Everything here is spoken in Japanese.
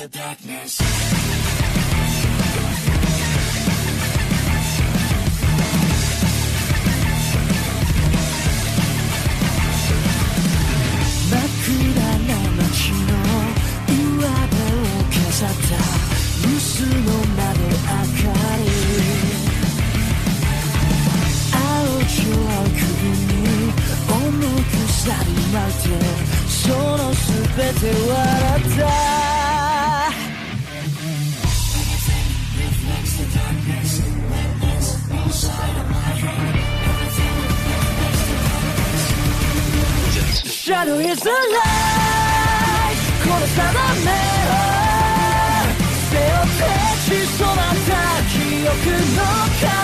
the darkness. 真っ暗な街の上辺を飾その全て笑った Shadow is a light この定めを。背負って血染まった記憶の数